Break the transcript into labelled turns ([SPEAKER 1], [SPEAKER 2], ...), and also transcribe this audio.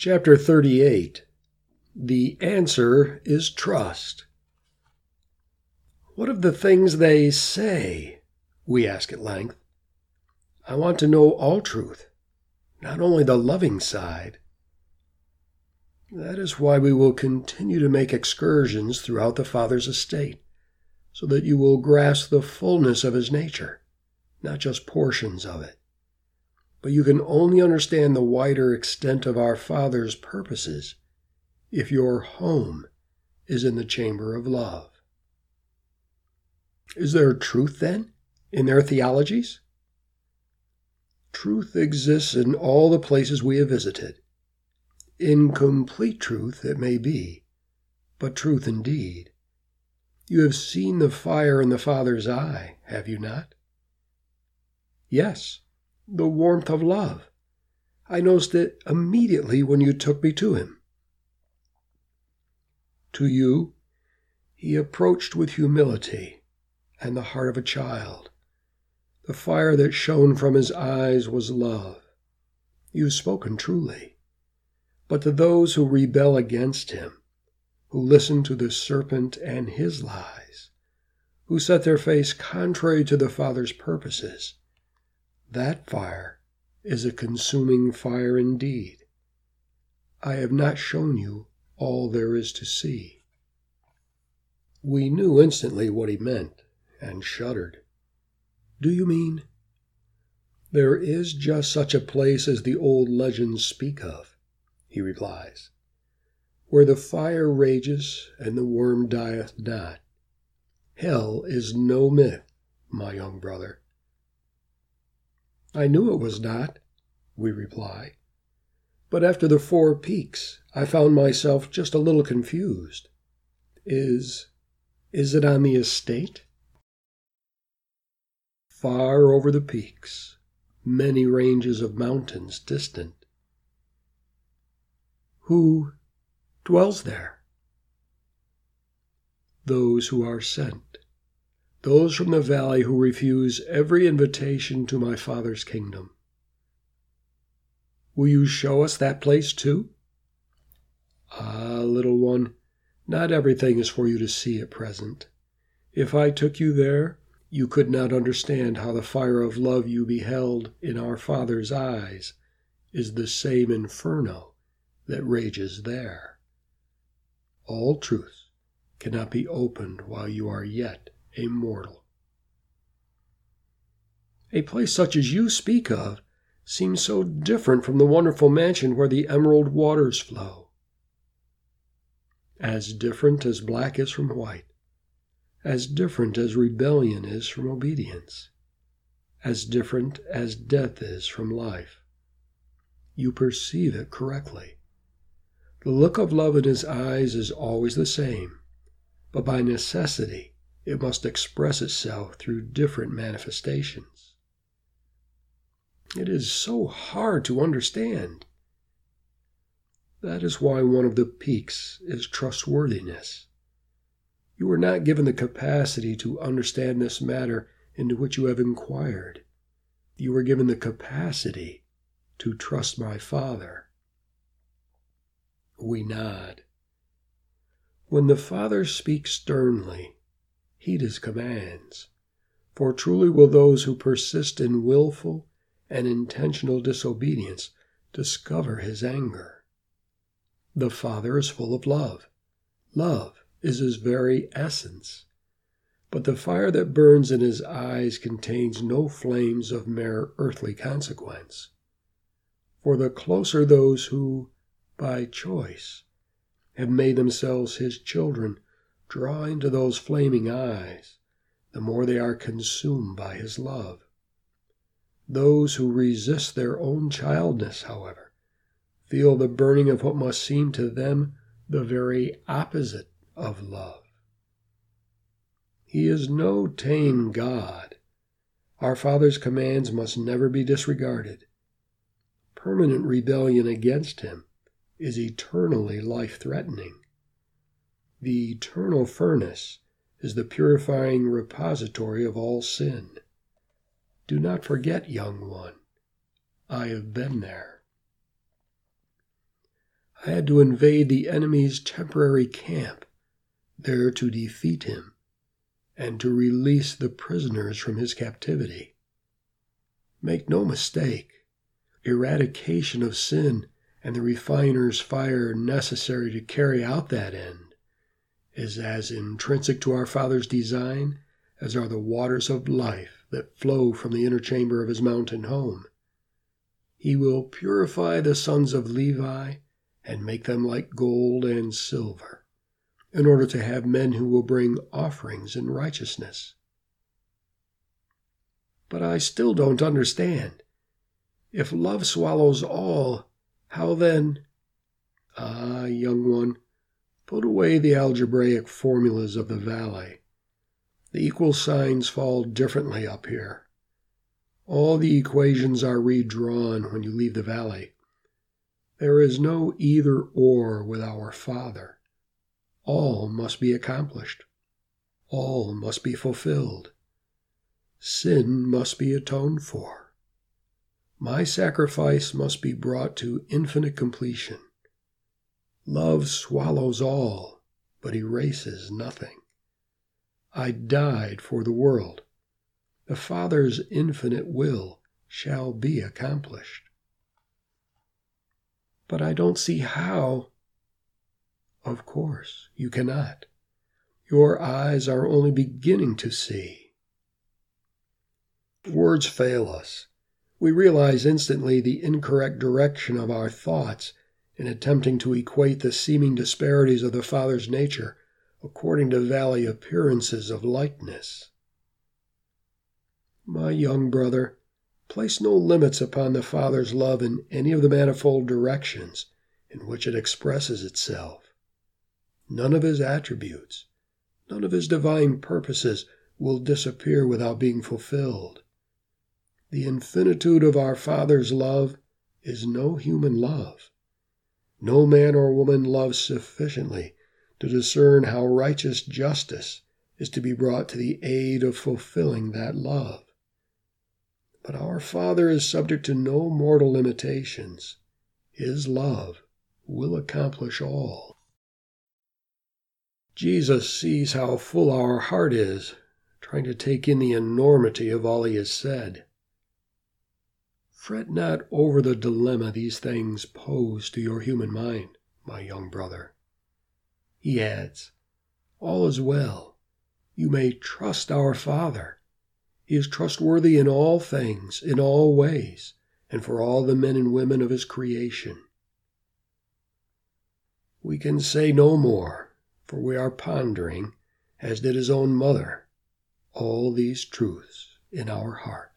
[SPEAKER 1] Chapter 38 The Answer is Trust. What of the things they say? We ask at length. I want to know all truth, not only the loving side. That is why we will continue to make excursions throughout the Father's estate, so that you will grasp the fullness of his nature, not just portions of it but you can only understand the wider extent of our Father's purposes if your home is in the chamber of love. Is there truth, then, in their theologies? Truth exists in all the places we have visited. Incomplete truth, it may be, but truth indeed. You have seen the fire in the Father's eye, have you not? Yes the warmth of love. I noticed it immediately when you took me to him. To you, he approached with humility and the heart of a child. The fire that shone from his eyes was love. You've spoken truly. But to those who rebel against him, who listen to the serpent and his lies, who set their face contrary to the Father's purposes, that fire is a consuming fire indeed. I have not shown you all there is to see. We knew instantly what he meant and shuddered. Do you mean? There is just such a place as the old legends speak of, he replies, where the fire rages and the worm dieth not. Hell is no myth, my young brother. I knew it was not, we reply. But after the four peaks, I found myself just a little confused. Is is it on the estate? Far over the peaks, many ranges of mountains distant. Who dwells there? Those who are sent those from the valley who refuse every invitation to my Father's kingdom. Will you show us that place too? Ah, little one, not everything is for you to see at present. If I took you there, you could not understand how the fire of love you beheld in our Father's eyes is the same inferno that rages there. All truth cannot be opened while you are yet a mortal. A place such as you speak of seems so different from the wonderful mansion where the emerald waters flow. As different as black is from white, as different as rebellion is from obedience, as different as death is from life. You perceive it correctly. The look of love in his eyes is always the same, but by necessity it must express itself through different manifestations. It is so hard to understand. That is why one of the peaks is trustworthiness. You are not given the capacity to understand this matter into which you have inquired. You are given the capacity to trust my Father. We nod. When the Father speaks sternly, heed his commands. For truly will those who persist in wilful and intentional disobedience discover his anger. The Father is full of love. Love is his very essence. But the fire that burns in his eyes contains no flames of mere earthly consequence. For the closer those who, by choice, have made themselves his children draw into those flaming eyes, the more they are consumed by his love. Those who resist their own childness, however, feel the burning of what must seem to them the very opposite of love. He is no tame God. Our Father's commands must never be disregarded. Permanent rebellion against Him is eternally life threatening. The eternal furnace is the purifying repository of all sin. Do not forget, young one, I have been there. I had to invade the enemy's temporary camp, there to defeat him and to release the prisoners from his captivity. Make no mistake, eradication of sin and the refiner's fire necessary to carry out that end is as intrinsic to our Father's design as are the waters of life that flow from the inner chamber of his mountain home. He will purify the sons of Levi and make them like gold and silver, in order to have men who will bring offerings in righteousness. But I still don't understand. If love swallows all, how then? Ah, young one, put away the algebraic formulas of the valley. The equal signs fall differently up here. All the equations are redrawn when you leave the valley. There is no either or with our Father. All must be accomplished. All must be fulfilled. Sin must be atoned for. My sacrifice must be brought to infinite completion. Love swallows all, but erases nothing. I died for the world. The Father's infinite will shall be accomplished. But I don't see how. Of course, you cannot. Your eyes are only beginning to see. Words fail us we realize instantly the incorrect direction of our thoughts in attempting to equate the seeming disparities of the Father's nature according to valley appearances of likeness. My young brother, place no limits upon the Father's love in any of the manifold directions in which it expresses itself. None of his attributes, none of his divine purposes will disappear without being fulfilled. The infinitude of our Father's love is no human love. No man or woman loves sufficiently to discern how righteous justice is to be brought to the aid of fulfilling that love. But our Father is subject to no mortal limitations. His love will accomplish all. Jesus sees how full our heart is, trying to take in the enormity of all he has said. Fret not over the dilemma these things pose to your human mind, my young brother. He adds, All is well. You may trust our Father. He is trustworthy in all things, in all ways, and for all the men and women of his creation. We can say no more, for we are pondering, as did his own mother, all these truths in our heart.